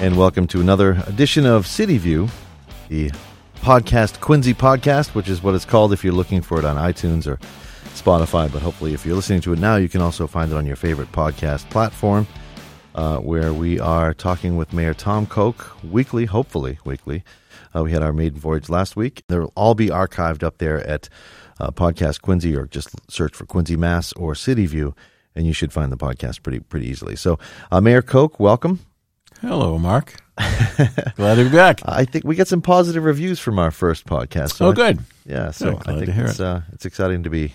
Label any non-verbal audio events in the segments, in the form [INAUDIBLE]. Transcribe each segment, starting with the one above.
and welcome to another edition of City View, the podcast Quincy podcast, which is what it's called if you're looking for it on iTunes or Spotify. But hopefully, if you're listening to it now, you can also find it on your favorite podcast platform, uh, where we are talking with Mayor Tom Koch weekly, hopefully weekly. Uh, we had our maiden voyage last week. They'll all be archived up there at uh, Podcast Quincy, or just search for Quincy Mass or City View, and you should find the podcast pretty pretty easily. So, uh, Mayor Koch, welcome. Hello, Mark. [LAUGHS] glad to be back. I think we get some positive reviews from our first podcast. So oh, I- good. yeah, so glad I to think hear it's it. uh, it's exciting to be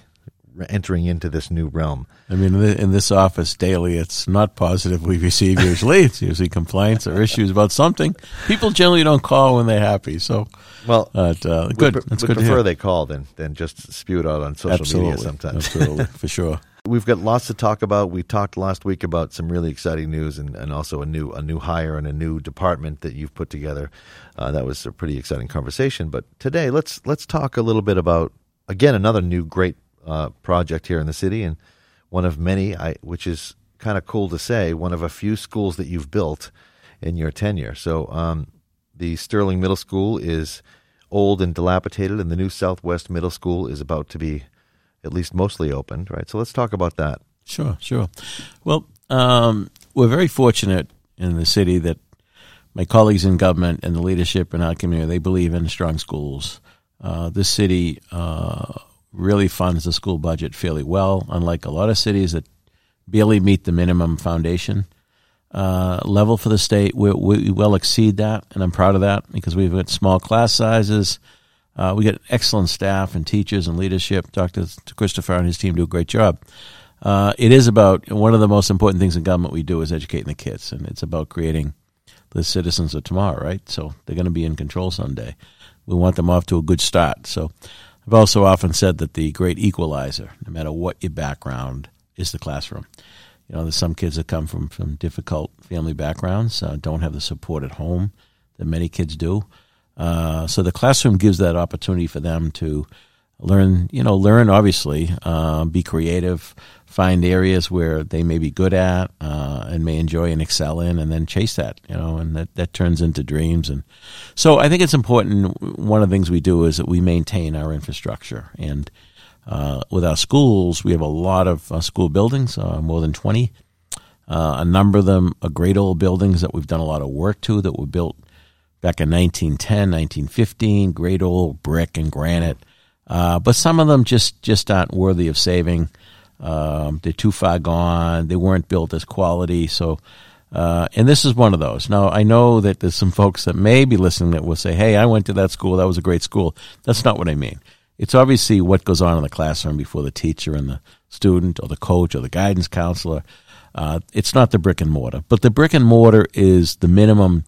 entering into this new realm. I mean, in this office daily, it's not positive we receive usually. It's usually complaints or issues about something. People generally don't call when they're happy. So, Well, but, uh, we good. pre- That's we good prefer they call than than just spew it out on social Absolutely. media sometimes. Absolutely. [LAUGHS] For sure. We've got lots to talk about. We talked last week about some really exciting news and, and also a new a new hire and a new department that you've put together. Uh, that was a pretty exciting conversation. But today, let's let's talk a little bit about again another new great uh, project here in the city and one of many, I, which is kind of cool to say, one of a few schools that you've built in your tenure. So um, the Sterling Middle School is old and dilapidated, and the new Southwest Middle School is about to be at least mostly opened, right? So let's talk about that. Sure, sure. Well, um, we're very fortunate in the city that my colleagues in government and the leadership in our community they believe in strong schools. Uh, this city uh, really funds the school budget fairly well, unlike a lot of cities that barely meet the minimum foundation uh, level for the state. We, we well exceed that, and I'm proud of that because we've got small class sizes. Uh, we got excellent staff and teachers and leadership. Dr. Christopher and his team do a great job. Uh, it is about one of the most important things in government we do is educating the kids, and it's about creating the citizens of tomorrow, right? So they're going to be in control someday. We want them off to a good start. So I've also often said that the great equalizer, no matter what your background, is the classroom. You know, there's some kids that come from, from difficult family backgrounds, uh, don't have the support at home that many kids do. Uh, so the classroom gives that opportunity for them to learn, you know, learn obviously, uh, be creative, find areas where they may be good at uh, and may enjoy and excel in, and then chase that, you know, and that, that turns into dreams. And so I think it's important. One of the things we do is that we maintain our infrastructure. And uh, with our schools, we have a lot of uh, school buildings, more than 20. Uh, a number of them are great old buildings that we've done a lot of work to that were built back in 1910, 1915, great old brick and granite. Uh, but some of them just, just aren't worthy of saving. Um, they're too far gone. They weren't built as quality. So, uh, and this is one of those. Now, I know that there's some folks that may be listening that will say, hey, I went to that school. That was a great school. That's not what I mean. It's obviously what goes on in the classroom before the teacher and the student or the coach or the guidance counselor. Uh, it's not the brick and mortar, but the brick and mortar is the minimum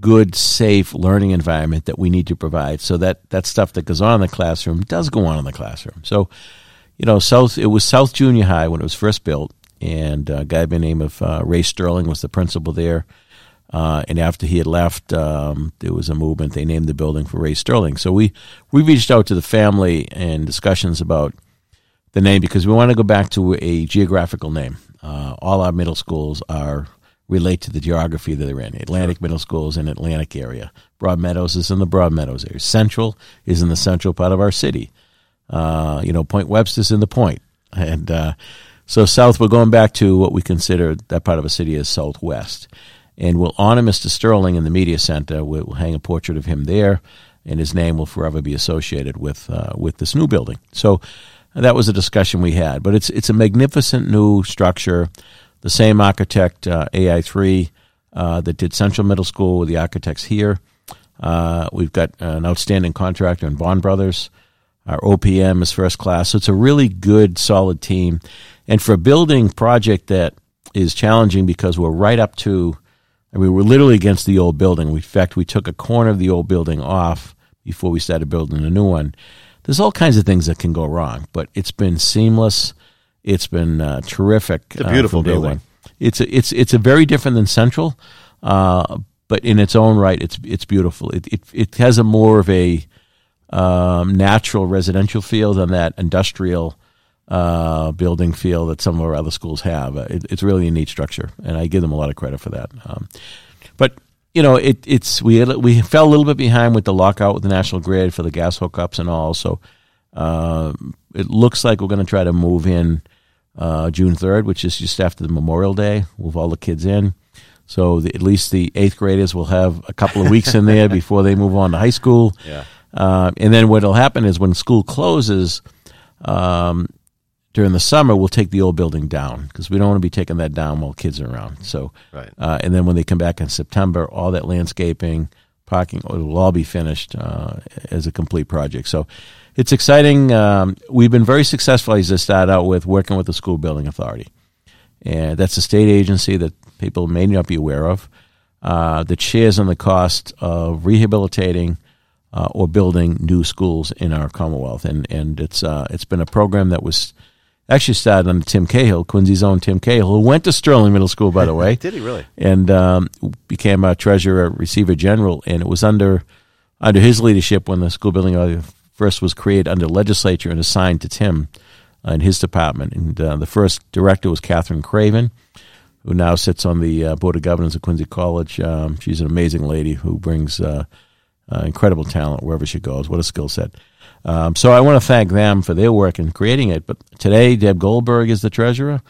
good, safe learning environment that we need to provide. So that that stuff that goes on in the classroom does go on in the classroom. So, you know, South it was South Junior High when it was first built, and a guy by the name of uh, Ray Sterling was the principal there. Uh, and after he had left, um, there was a movement. They named the building for Ray Sterling. So we we reached out to the family and discussions about the name because we want to go back to a geographical name. Uh, all our middle schools are relate to the geography that they're in. Atlantic Middle School is in Atlantic area. Broad Meadows is in the Broad Meadows area. Central is in the central part of our city. Uh, you know, Point Webster's in the Point, and uh, so south. We're going back to what we consider that part of a city as southwest, and we'll honor Mr. Sterling in the media center. We'll, we'll hang a portrait of him there, and his name will forever be associated with uh, with this new building. So that was a discussion we had. But it's it's a magnificent new structure. The same architect, uh, AI3, uh, that did Central Middle School with the architects here. Uh, we've got an outstanding contractor in Bond Brothers. Our OPM is first class. So it's a really good, solid team. And for a building project that is challenging because we're right up to, I mean, we're literally against the old building. In fact, we took a corner of the old building off before we started building a new one. There's all kinds of things that can go wrong, but it's been seamless. It's been uh, terrific. It's a beautiful uh, day building. one. It's a, it's it's a very different than Central, uh, but in its own right, it's it's beautiful. It it, it has a more of a um, natural residential feel than that industrial uh, building feel that some of our other schools have. Uh, It, it's really a neat structure, and I give them a lot of credit for that. Um, but you know, it, it's we had, we fell a little bit behind with the lockout with the national grid for the gas hookups and all. So uh, it looks like we're going to try to move in uh, June third, which is just after the Memorial Day. Move all the kids in. So the, at least the eighth graders will have a couple of weeks in there [LAUGHS] before they move on to high school. Yeah. Uh, and then what will happen is when school closes um, during the summer, we'll take the old building down because we don't want to be taking that down while kids are around. So, Right. uh, and then when they come back in September, all that landscaping, parking, it will all be finished uh, as a complete project. So it's exciting. Um, we've been very successful, as I started out with, working with the school building authority. And that's a state agency that people may not be aware of uh, that shares in the cost of rehabilitating uh, or building new schools in our Commonwealth. And and it's uh, it's been a program that was actually started under Tim Cahill, Quincy's own Tim Cahill, who went to Sterling Middle School, by the [LAUGHS] way Did he really? and um, became a treasurer, receiver general. And it was under under his leadership when the school building authority first was created under legislature and assigned to Tim uh, in his department. And uh, the first director was Katherine Craven, who now sits on the uh, board of governors of Quincy College. Um, she's an amazing lady who brings uh, incredible talent wherever she goes. What a skill set! Um, so I want to thank them for their work in creating it. But today, Deb Goldberg is the treasurer.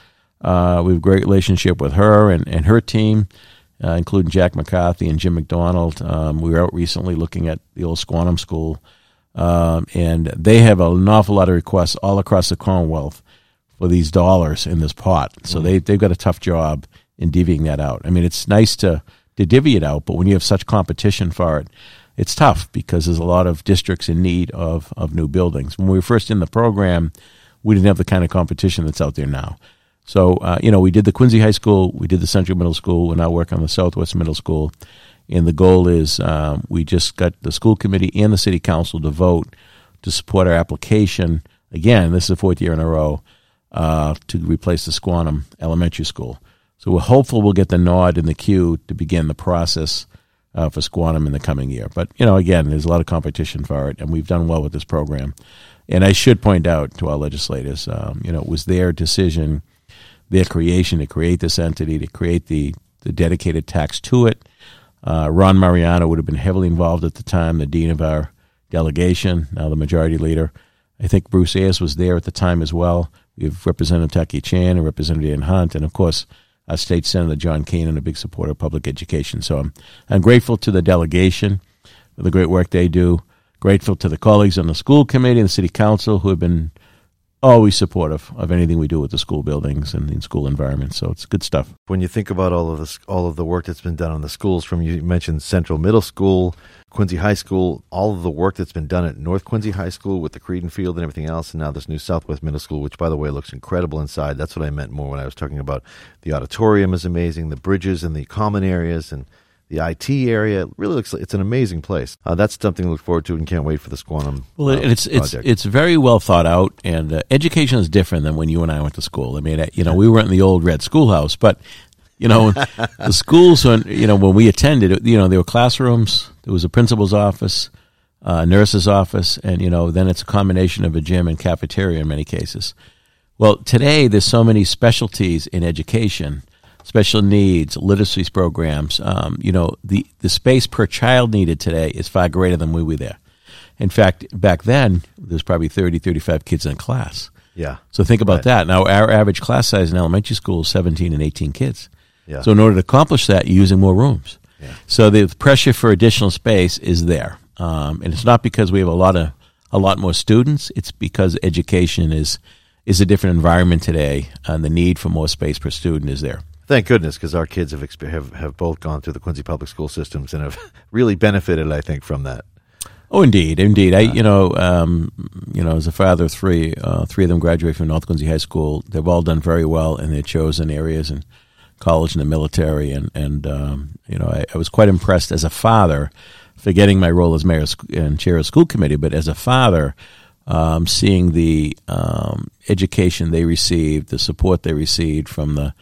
Uh, we have a great relationship with her and, and her team, uh, including Jack McCarthy and Jim McDonald. Um, we were out recently looking at the old Squantum School, um, and they have an awful lot of requests all across the Commonwealth for these dollars in this pot. So they they've got a tough job in divvying that out. I mean, it's nice to to divvy it out, but when you have such competition for it, it's tough because there's a lot of districts in need of of new buildings. When we were first in the program, we didn't have the kind of competition that's out there now. So uh, you know, we did the Quincy High School, we did the Central Middle School. We're now working on the Southwest Middle School, and the goal is um, we just got the school committee and the city council to vote to support our application. Again, this is the fourth year in a row uh, to replace the Squantum Elementary School. So we're hopeful we'll get the nod in the queue to begin the process uh, for Squantum in the coming year. But you know, again, there's a lot of competition for it, and we've done well with this program. And I should point out to our legislators, um, you know, it was their decision, their creation to create this entity, to create the the dedicated tax to it. Uh, Ron Mariano would have been heavily involved at the time, the dean of our delegation, now the majority leader. I think Bruce Ayers was there at the time as well. We have Representative Tackey Chan and Representative Hunt, and of course, our state senator John Keenan and a big supporter of public education. So I'm I'm grateful to the delegation for the great work they do. Grateful to the colleagues on the school committee and the city council who have been always supportive of anything we do with the school buildings and the school environment. So it's good stuff. When you think about all of this, all of the work that's been done on the schools, from you mentioned Central Middle School, Quincy High School, all of the work that's been done at North Quincy High School with the Creedon Field and everything else, and now this new Southwest Middle School, which by the way looks incredible inside. That's what I meant more when I was talking about the auditorium is amazing, the bridges and the common areas and the IT area. It really looks like it's an amazing place. Uh, that's something to look forward to and can't wait for the Squantum. Well, uh, it's it's project. it's very well thought out, and uh, education is different than when you and I went to school. I mean, uh, you know, we weren't in the old red schoolhouse, but you know, [LAUGHS] the schools when you know when we attended, you know, there were classrooms, there was a principal's office, uh, nurse's office, and you know, then it's a combination of a gym and cafeteria in many cases. Well, today there's so many specialties in education, special needs, literacy programs. Um, you know, the the space per child needed today is far greater than we were there. In fact, back then there's probably 30, 35 kids in a class. yeah, So think about Right. that. Now our average class size in elementary school is 17 and 18 kids. yeah. So in order to accomplish that, you're using more rooms. Yeah. So the pressure for additional space is there, um, and it's not because we have a lot of a lot more students. It's because education is is a different environment today, and the need for more space per student is there. Thank goodness, because our kids have, have have both gone through the Quincy public school systems and have [LAUGHS] really benefited, I think, from that. Oh, indeed, indeed. I, you know, um, you know, as a father of three, uh, three of them graduated from North Quincy High School. They've all done very well in their chosen areas and college and the military. And and um, you know, I, I was quite impressed as a father, forgetting my role as mayor and chair of school committee, but as a father, um, seeing the um, education they received, the support they received from the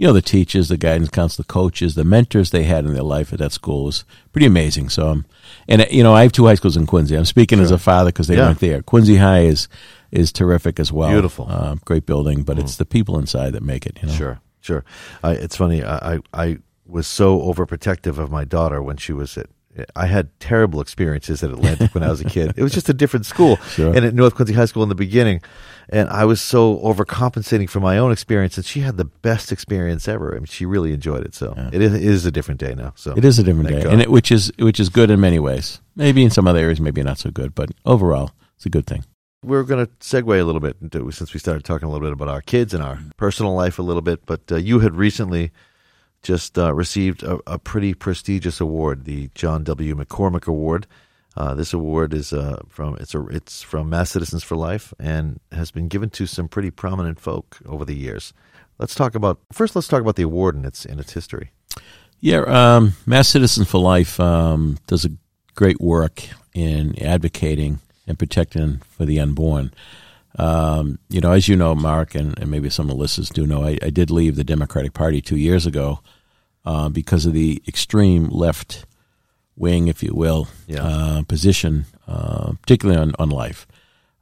you know, the teachers, the guidance counselor, the coaches, the mentors they had in their life at that school was pretty amazing. So, um, and uh, you know, I have two high schools in Quincy. I'm speaking as a father because they Yeah. weren't there. Quincy High is is terrific as well. Beautiful. Mm. uh, great building, but it's the people inside that make it. You know, Sure, sure. I, it's funny. I, I I was so overprotective of my daughter when she was at. I had terrible experiences at Atlantic when I was a kid. It was just a different school, [LAUGHS] Sure. and at North Quincy High School in the beginning, and I was so overcompensating for my own experience, and she had the best experience ever. I mean, she really enjoyed it. So it, is, it is a different day now. So It is a different Thank day, God. and it, which is which is good in many ways. Maybe in some other areas, maybe not so good, but overall, it's a good thing. we're going to segue a little bit into since we started talking a little bit about our kids and our personal life a little bit. But uh, you had recently just uh, received a, a pretty prestigious award, the John W. McCormack Award. Uh, this award is uh, from it's a it's from Mass Citizens for Life and has been given to some pretty prominent folk over the years. Let's talk about first. Let's talk about the award and its in its history. Yeah, um, Mass Citizens for Life um, does a great work in advocating and protecting for the unborn. Um, you know, as you know, Mark, and, and maybe some of the listeners do know, I, I did leave the Democratic Party two years ago uh, because of the extreme left wing, if you will, Yeah. uh, position, uh, particularly on, on life.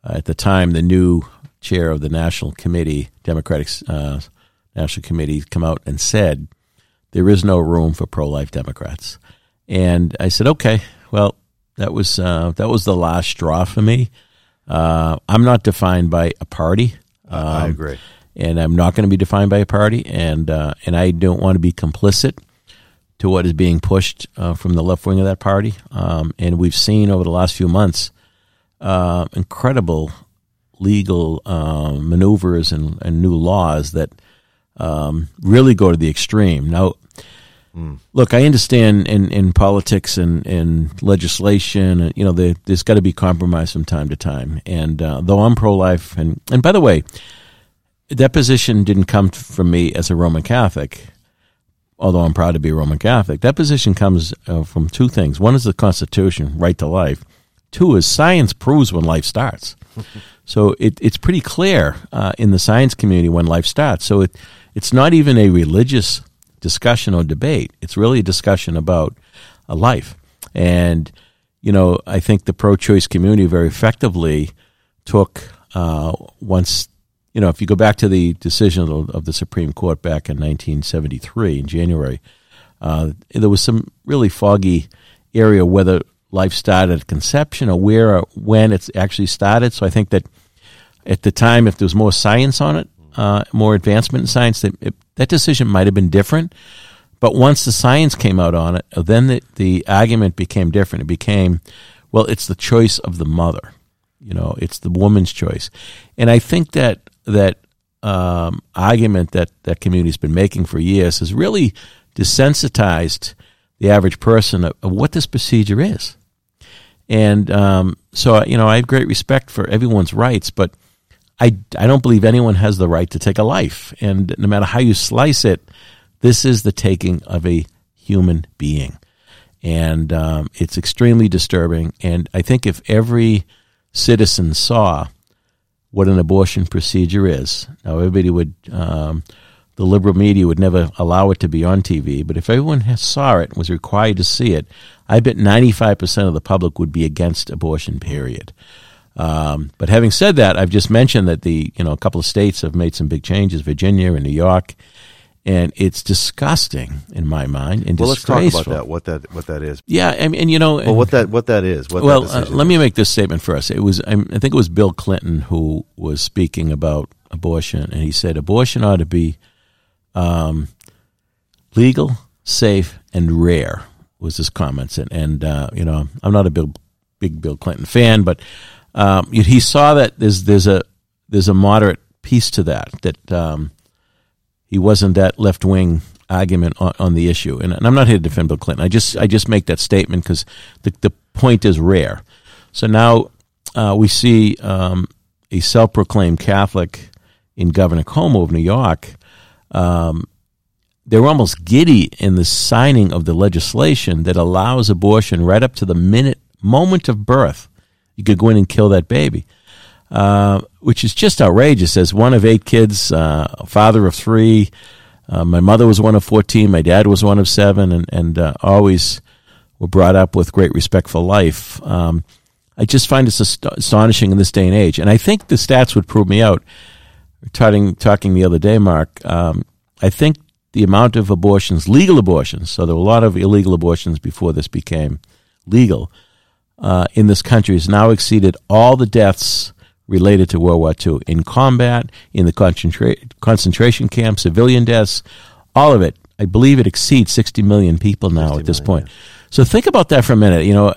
Uh, at the time, the new chair of the National Committee, Democratic uh, National Committee, come out and said there is no room for pro-life Democrats. And I said, okay, well, that was uh, that was the last straw for me. Uh, I'm not defined by a party. I Um, agree. and I'm not going to be defined by a party, and uh, and I don't want to be complicit to what is being pushed uh, from the left wing of that party. Um, and we've seen over the last few months uh, incredible legal uh, maneuvers and, and new laws that um, really go to the extreme. Now, look, I understand in, in politics and in legislation, uh, you know, there, there's got to be compromise from time to time. And uh, though I'm pro life, and, and by the way, that position didn't come from me as a Roman Catholic, although I'm proud to be a Roman Catholic. That position comes uh, from two things. One is the Constitution, right to life. Two is science proves when life starts. [LAUGHS] so it, it's pretty clear uh, in the science community when life starts. So it, it's not even a religious discussion or debate. It's really a discussion about a life. And, you know, I think the pro choice community very effectively took uh, once, you know, if you go back to the decision of, of the Supreme Court back in 1973 in January, uh, there was some really foggy area whether life started at conception or where or when it's actually started. So I think that at the time, if there was more science on it, uh, more advancement in science, that, it, that decision might have been different. But once the science came out on it, then the, the argument became different. It became, well, it's the choice of the mother. You know, it's the woman's choice. And I think that that um, argument that that community's been making for years has really desensitized the average person of, of what this procedure is. And um, so, you know, I have great respect for everyone's rights, but I, I don't believe anyone has the right to take a life. And no matter how you slice it, this is the taking of a human being. And um, it's extremely disturbing. And I think if every citizen saw what an abortion procedure is, now everybody would, um, the liberal media would never allow it to be on TV, but if everyone saw it and was required to see it, I bet 95% of the public would be against abortion, period. Um, but having said that, I've just mentioned that the you know a couple of states have made some big changes, Virginia and New York, and it's disgusting in my mind and Well, let's talk about that. What that what that is. Yeah, I mean, and you know, Well, what that what that is. What well, that uh, let is. me make this statement first. It was, I think it was Bill Clinton who was speaking about abortion, and he said abortion ought to be um, legal, safe, and rare. Was his comments, and, and uh, you know, I'm not a big, big Bill Clinton fan, but um, he saw that there's there's a there's a moderate piece to that that um, he wasn't that left wing argument on, on the issue. And, and I'm not here to defend Bill Clinton. I just I just make that statement because the the point is rare. So now uh, we see um, a self proclaimed Catholic in Governor Cuomo of New York. Um, they're almost giddy in the signing of the legislation that allows abortion right up to the minute moment of birth. You could go in and kill that baby uh, which is just outrageous. As one of eight kids, uh, father of three, uh, my mother was one of 14, my dad was one of seven, and, and uh, always were brought up with great respect for life. Um, I just find it ast- astonishing in this day and age. And I think the stats would prove me out. Talking, talking the other day, Mark. Um, I think the amount of abortions, legal abortions, so there were a lot of illegal abortions before this became legal uh, in this country, has now exceeded all the deaths related to World War II in combat, in the concentra- concentration camps, civilian deaths, all of it. I believe it exceeds 60 million people now at this million, point. So think about that for a minute. You know,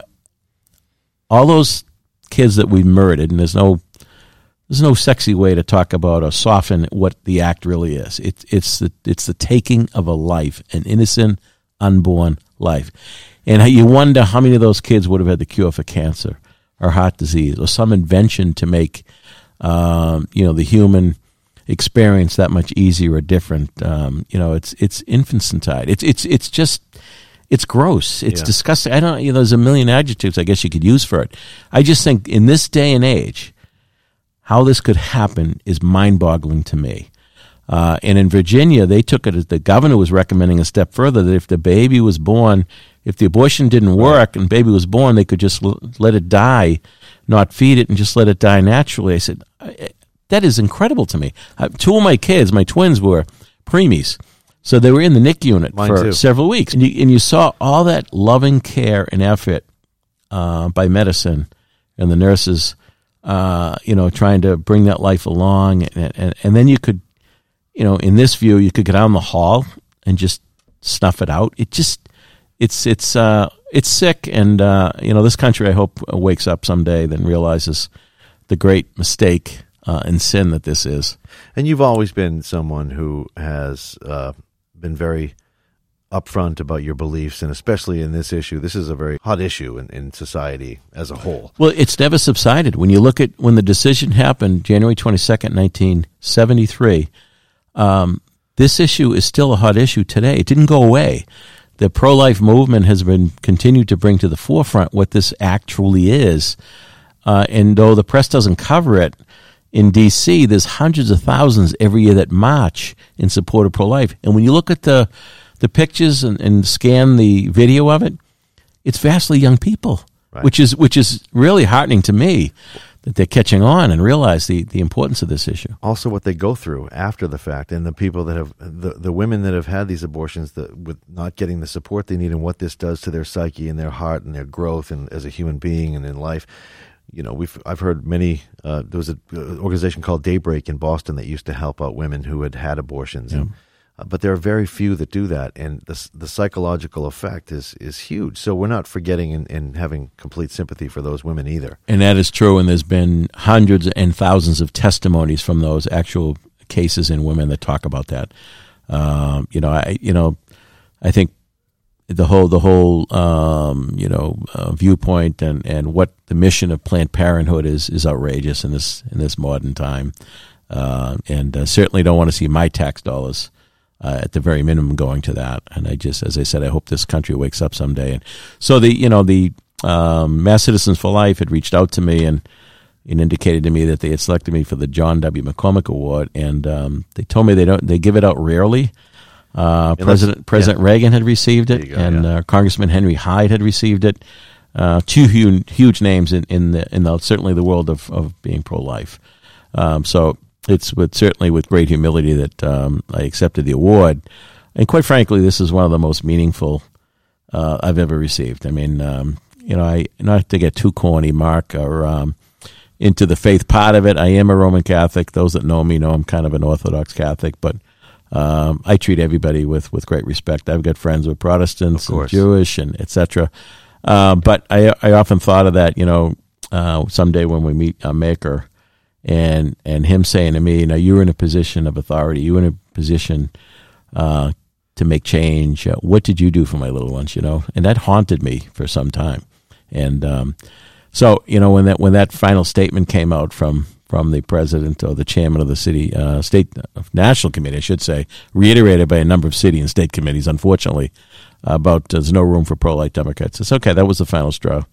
all those kids that we murdered, and there's no there's no sexy way to talk about or soften what the act really is. It, it's the it's the taking of a life, an innocent, unborn life, and you wonder how many of those kids would have had the cure for cancer or heart disease or some invention to make um, you know the human experience that much easier or different. Um, you know, it's it's infanticide. It's it's it's just it's gross. It's Yeah. disgusting. I don't. You know, there's a million adjectives I guess you could use for it. I just think in this day and age, how this could happen is mind-boggling to me. Uh, and in Virginia, they took it as the governor was recommending a step further that if the baby was born, if the abortion didn't work and baby was born, they could just l- let it die, not feed it, and just let it die naturally. I said, I- that is incredible to me. Uh, two of my kids, my twins, were preemies. So they were in the NIC unit Mine for too. several weeks. And you, and you saw all that loving care and effort uh, by medicine and the nurses, uh, you know, trying to bring that life along. And, and, and then you could, you know, in this view, you could go down the hall and just snuff it out. It just, it's, it's, uh, it's sick. And, uh, you know, this country, I hope, wakes up someday, then realizes the great mistake uh, and sin that this is. And you've always been someone who has uh, been very upfront about your beliefs, and especially in this issue. This is a very hot issue in, in society as a whole. Well, it's never subsided. When you look at when the decision happened, January 22nd, 1973, um, this issue is still a hot issue today. It didn't go away. The pro life movement has been continued to bring to the forefront what this actually is. Uh, and though the press doesn't cover it, in D.C., there's hundreds of thousands every year that march in support of pro life. And when you look at the, the pictures and, and scan the video of it, it's vastly young people, Right. which is which is really heartening to me that they're catching on and realize the, the importance of this issue. Also, what they go through after the fact, and the people that have the the women that have had these abortions, the, with not getting the support they need, and what this does to their psyche and their heart and their growth, and as a human being and in life. You know, we've I've heard many. Uh, there was an organization called Daybreak in Boston that used to help out women who had had abortions, and, uh, but there are very few that do that, and the the psychological effect is is huge. So we're not forgetting and, and having complete sympathy for those women either. And that is true. And there's been hundreds and thousands of testimonies from those actual cases in women that talk about that. Um, you know, I you know, I think the whole the whole um, you know uh, viewpoint and, and what the mission of Planned Parenthood is is outrageous in this in this modern time, uh, and uh, certainly don't want to see my tax dollars. Uh, at the very minimum, going to that, and I just, as I said, I hope this country wakes up someday. And so the, you know, the um, Mass Citizens for Life had reached out to me and, and indicated to me that they had selected me for the John W. McCormack Award, and um, they told me they don't, they give it out rarely. Uh, Yeah, President President Reagan had received it, go, and yeah. uh, Congressman Henry Hyde had received it. Uh, two huge, huge names in in the in the certainly the world of of being pro life. Um, so it's with certainly with great humility that um, I accepted the award, and quite frankly, this is one of the most meaningful uh, I've ever received. I mean, um, you know, I not to get too corny, Mark, or um, into the faith part of it. I am a Roman Catholic. Those that know me know I'm kind of an Orthodox Catholic, but um, I treat everybody with, with great respect. I've got friends with Protestants and. Jewish and etc. Uh, but I I often thought of that, you know, uh, someday when we meet a maker, and and him saying to me, you know, you're in a position of authority. You're in a position uh, to make change. Uh, what did you do for my little ones? You know, and that haunted me for some time. And um, so, you know, when that when that final statement came out from from the president or the chairman of the city uh, state national committee, I should say, reiterated by a number of city and state committees, unfortunately, about there's no room for pro life Democrats. It's okay. That was the final straw.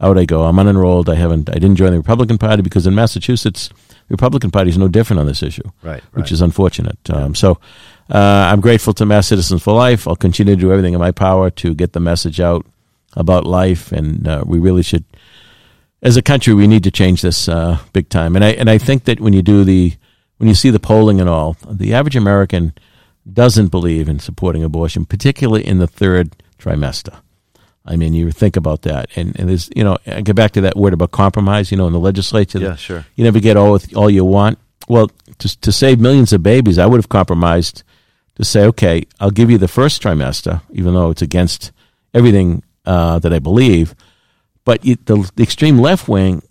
Out I go. I'm unenrolled. I haven't. I didn't join the Republican Party because in Massachusetts, the Republican Party is no different on this issue Right, which right. is unfortunate. Um, so uh, I'm grateful to Mass Citizens for Life. I'll continue to do everything in my power to get the message out about life, and uh, we really should, as a country, we need to change this uh, big time. And I and I think that when you do the when you see the polling and all, the average American doesn't believe in supporting abortion, particularly in the third trimester. I mean, you think about that, and, and there's, you know, I get back to that word about compromise. You know, in the legislature, Yeah, sure. you never get all with all you want. Well, to to save millions of babies, I would have compromised to say, okay, I'll give you the first trimester, even though it's against everything uh, that I believe. But it, the, the extreme left wing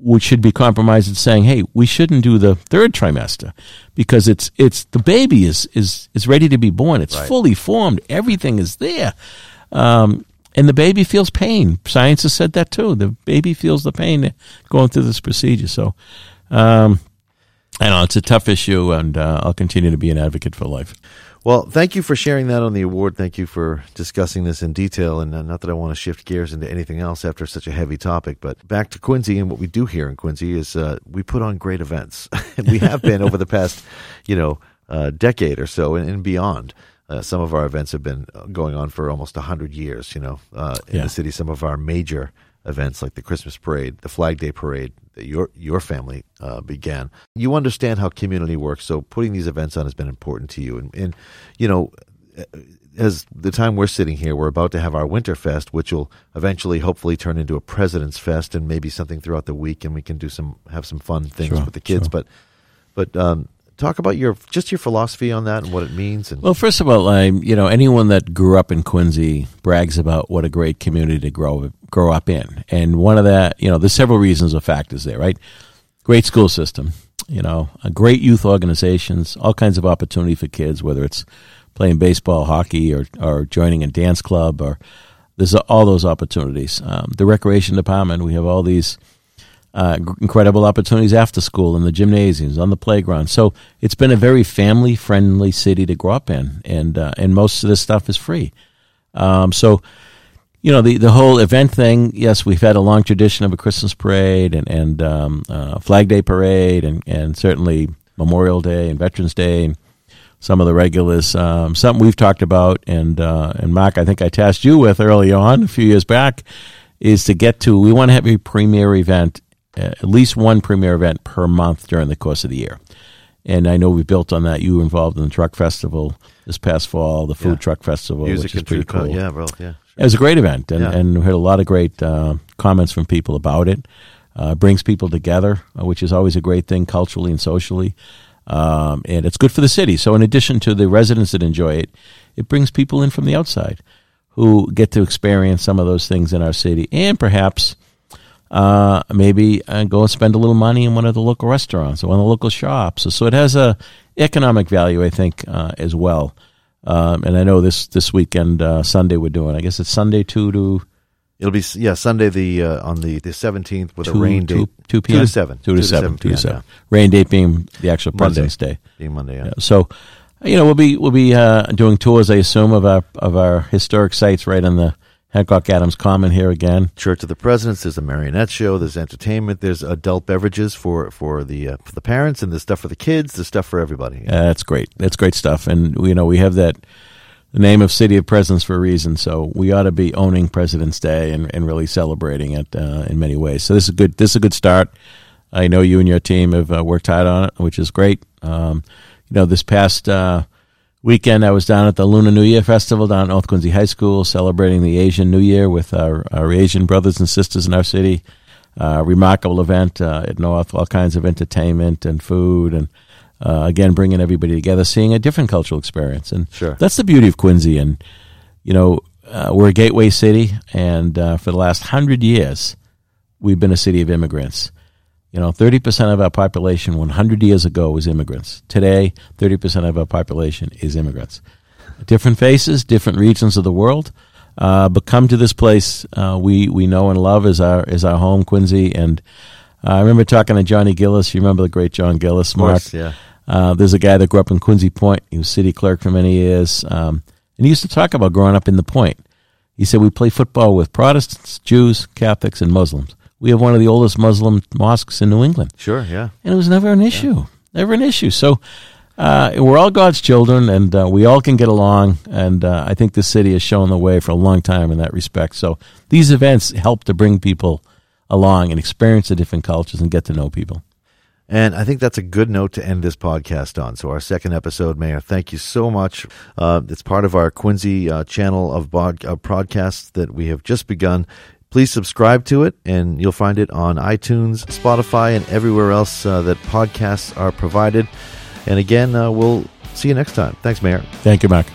which should be compromised and saying, "Hey, we shouldn't do the third trimester because it's it's the baby is is is ready to be born. It's Right. fully formed. Everything is there, um, and the baby feels pain. Science has said that too. The baby feels the pain going through this procedure. So, um, I know it's a tough issue, and uh, I'll continue to be an advocate for life. Well, thank you for sharing that on the award. Thank you for discussing this in detail. And uh, not that I want to shift gears into anything else after such a heavy topic, but back to Quincy and what we do here in Quincy is uh, we put on great events, [LAUGHS] we have been over the past, you know, uh, decade or so and, and beyond. Uh, some of our events have been uh, going on for almost hundred years. You know, uh, in Yeah. the city, some of our major events like the Christmas parade, the Flag Day parade that your your family uh, began. You understand how community works, so putting these events on has been important to you. And, and you know, as the time we're sitting here, we're about to have our Winter Fest, which will eventually, hopefully, turn into a President's Fest and maybe something throughout the week, and we can do some have some fun things Sure, with the kids. sure. But but um, talk about your just your philosophy on that and what it means. And Well, first of all, I'm you know anyone that grew up in Quincy brags about what a great community to grow grow up in, and one of that you know there's several reasons or factors there, right? Great school system, you know, great youth organizations, all kinds of opportunity for kids, whether it's playing baseball, hockey, or or joining a dance club, or there's all those opportunities. Um, the recreation department, we have all these uh, incredible opportunities after school in the gymnasiums, on the playground. So it's been a very family friendly city to grow up in, and uh, and most of this stuff is free. Um, so, you know, the the whole event thing. Yes, we've had a long tradition of a Christmas parade and and um, uh, Flag Day parade, and and certainly Memorial Day and Veterans Day. And, some of the regulars, um, something we've talked about, and uh, and Mark, I think I tasked you with early on a few years back, is to get to. We want to have a premier event, at least one premier event per month during the course of the year. And I know we built on that. You were involved in the truck festival this past fall, the food Yeah. truck festival, music which is pretty cool. yeah, bro, yeah. It was a great event, and, Yeah. and we had a lot of great uh, comments from people about it. Uh, brings people together, uh, which is always a great thing culturally and socially. Um, and it's good for the city. So, in addition to the residents that enjoy it, it brings people in from the outside who get to experience some of those things in our city and perhaps uh, maybe uh, go spend a little money in one of the local restaurants or one of the local shops. So, so it has a economic value, I think, uh, as well. Um, and I know this this weekend, uh, Sunday, we're doing. I guess it's Sunday two to It'll be yeah Sunday the uh, on the the seventeenth with two, a rain two, date two p.m. two to seven two to seven, two to seven. Rain date being the actual. President's Day. being Monday. Yeah. Yeah, So, you know, we'll be we'll be uh, doing tours, I assume, of our of our historic sites right on the Hancock Adams Common here again. Church of the Presidents. There's a marionette show. There's entertainment. There's adult beverages for for the uh, for the parents, and there's stuff for the kids. There's stuff for everybody. Uh, that's great. That's great stuff. And you know, we have that the name of City of Presidents for a reason. So we ought to be owning President's Day and, and really celebrating it uh, in many ways. So this is good. This is a good start. I know you and your team have uh, worked hard on it, which is great. Um, you know, this past uh, weekend I was down at the Lunar New Year Festival down at North Quincy High School, celebrating the Asian New Year with our, our Asian brothers and sisters in our city. Uh, remarkable event uh, at North, all kinds of entertainment and food, and uh, again bringing everybody together, seeing a different cultural experience, and Sure. that's the beauty of Quincy. And you know, uh, we're a gateway city, and uh, for the last hundred years, we've been a city of immigrants. You know, 30% of our population 100 years ago was immigrants. Today, 30% of our population is immigrants. Different faces, different regions of the world, uh, but come to this place uh, we, we know and love as our, as our home, Quincy. And uh, I remember talking to Johnny Gillis. You remember the great John Gillis, Of course, Mark? yeah. Uh, there's a guy that grew up in Quincy Point. He was city clerk for many years. Um, and he used to talk about growing up in the Point. He said, We play football with Protestants, Jews, Catholics, and Muslims. We have one of the oldest Muslim mosques in New England. Sure, yeah. And it was never an issue. Never an issue. So uh, we're all God's children, and uh, we all can get along. And uh, I think the city has shown the way for a long time in that respect. So these events help to bring people along and experience the different cultures and get to know people. And I think that's a good note to end this podcast on. So, our second episode, Mayor, thank you so much. Uh, it's part of our Quincy uh, channel of bod- uh, podcasts that we have just begun. Please subscribe to it, and you'll find it on iTunes, Spotify, and everywhere else uh, that podcasts are provided. And again, uh, we'll see you next time. Thanks, Mayor. Thank you, Mark.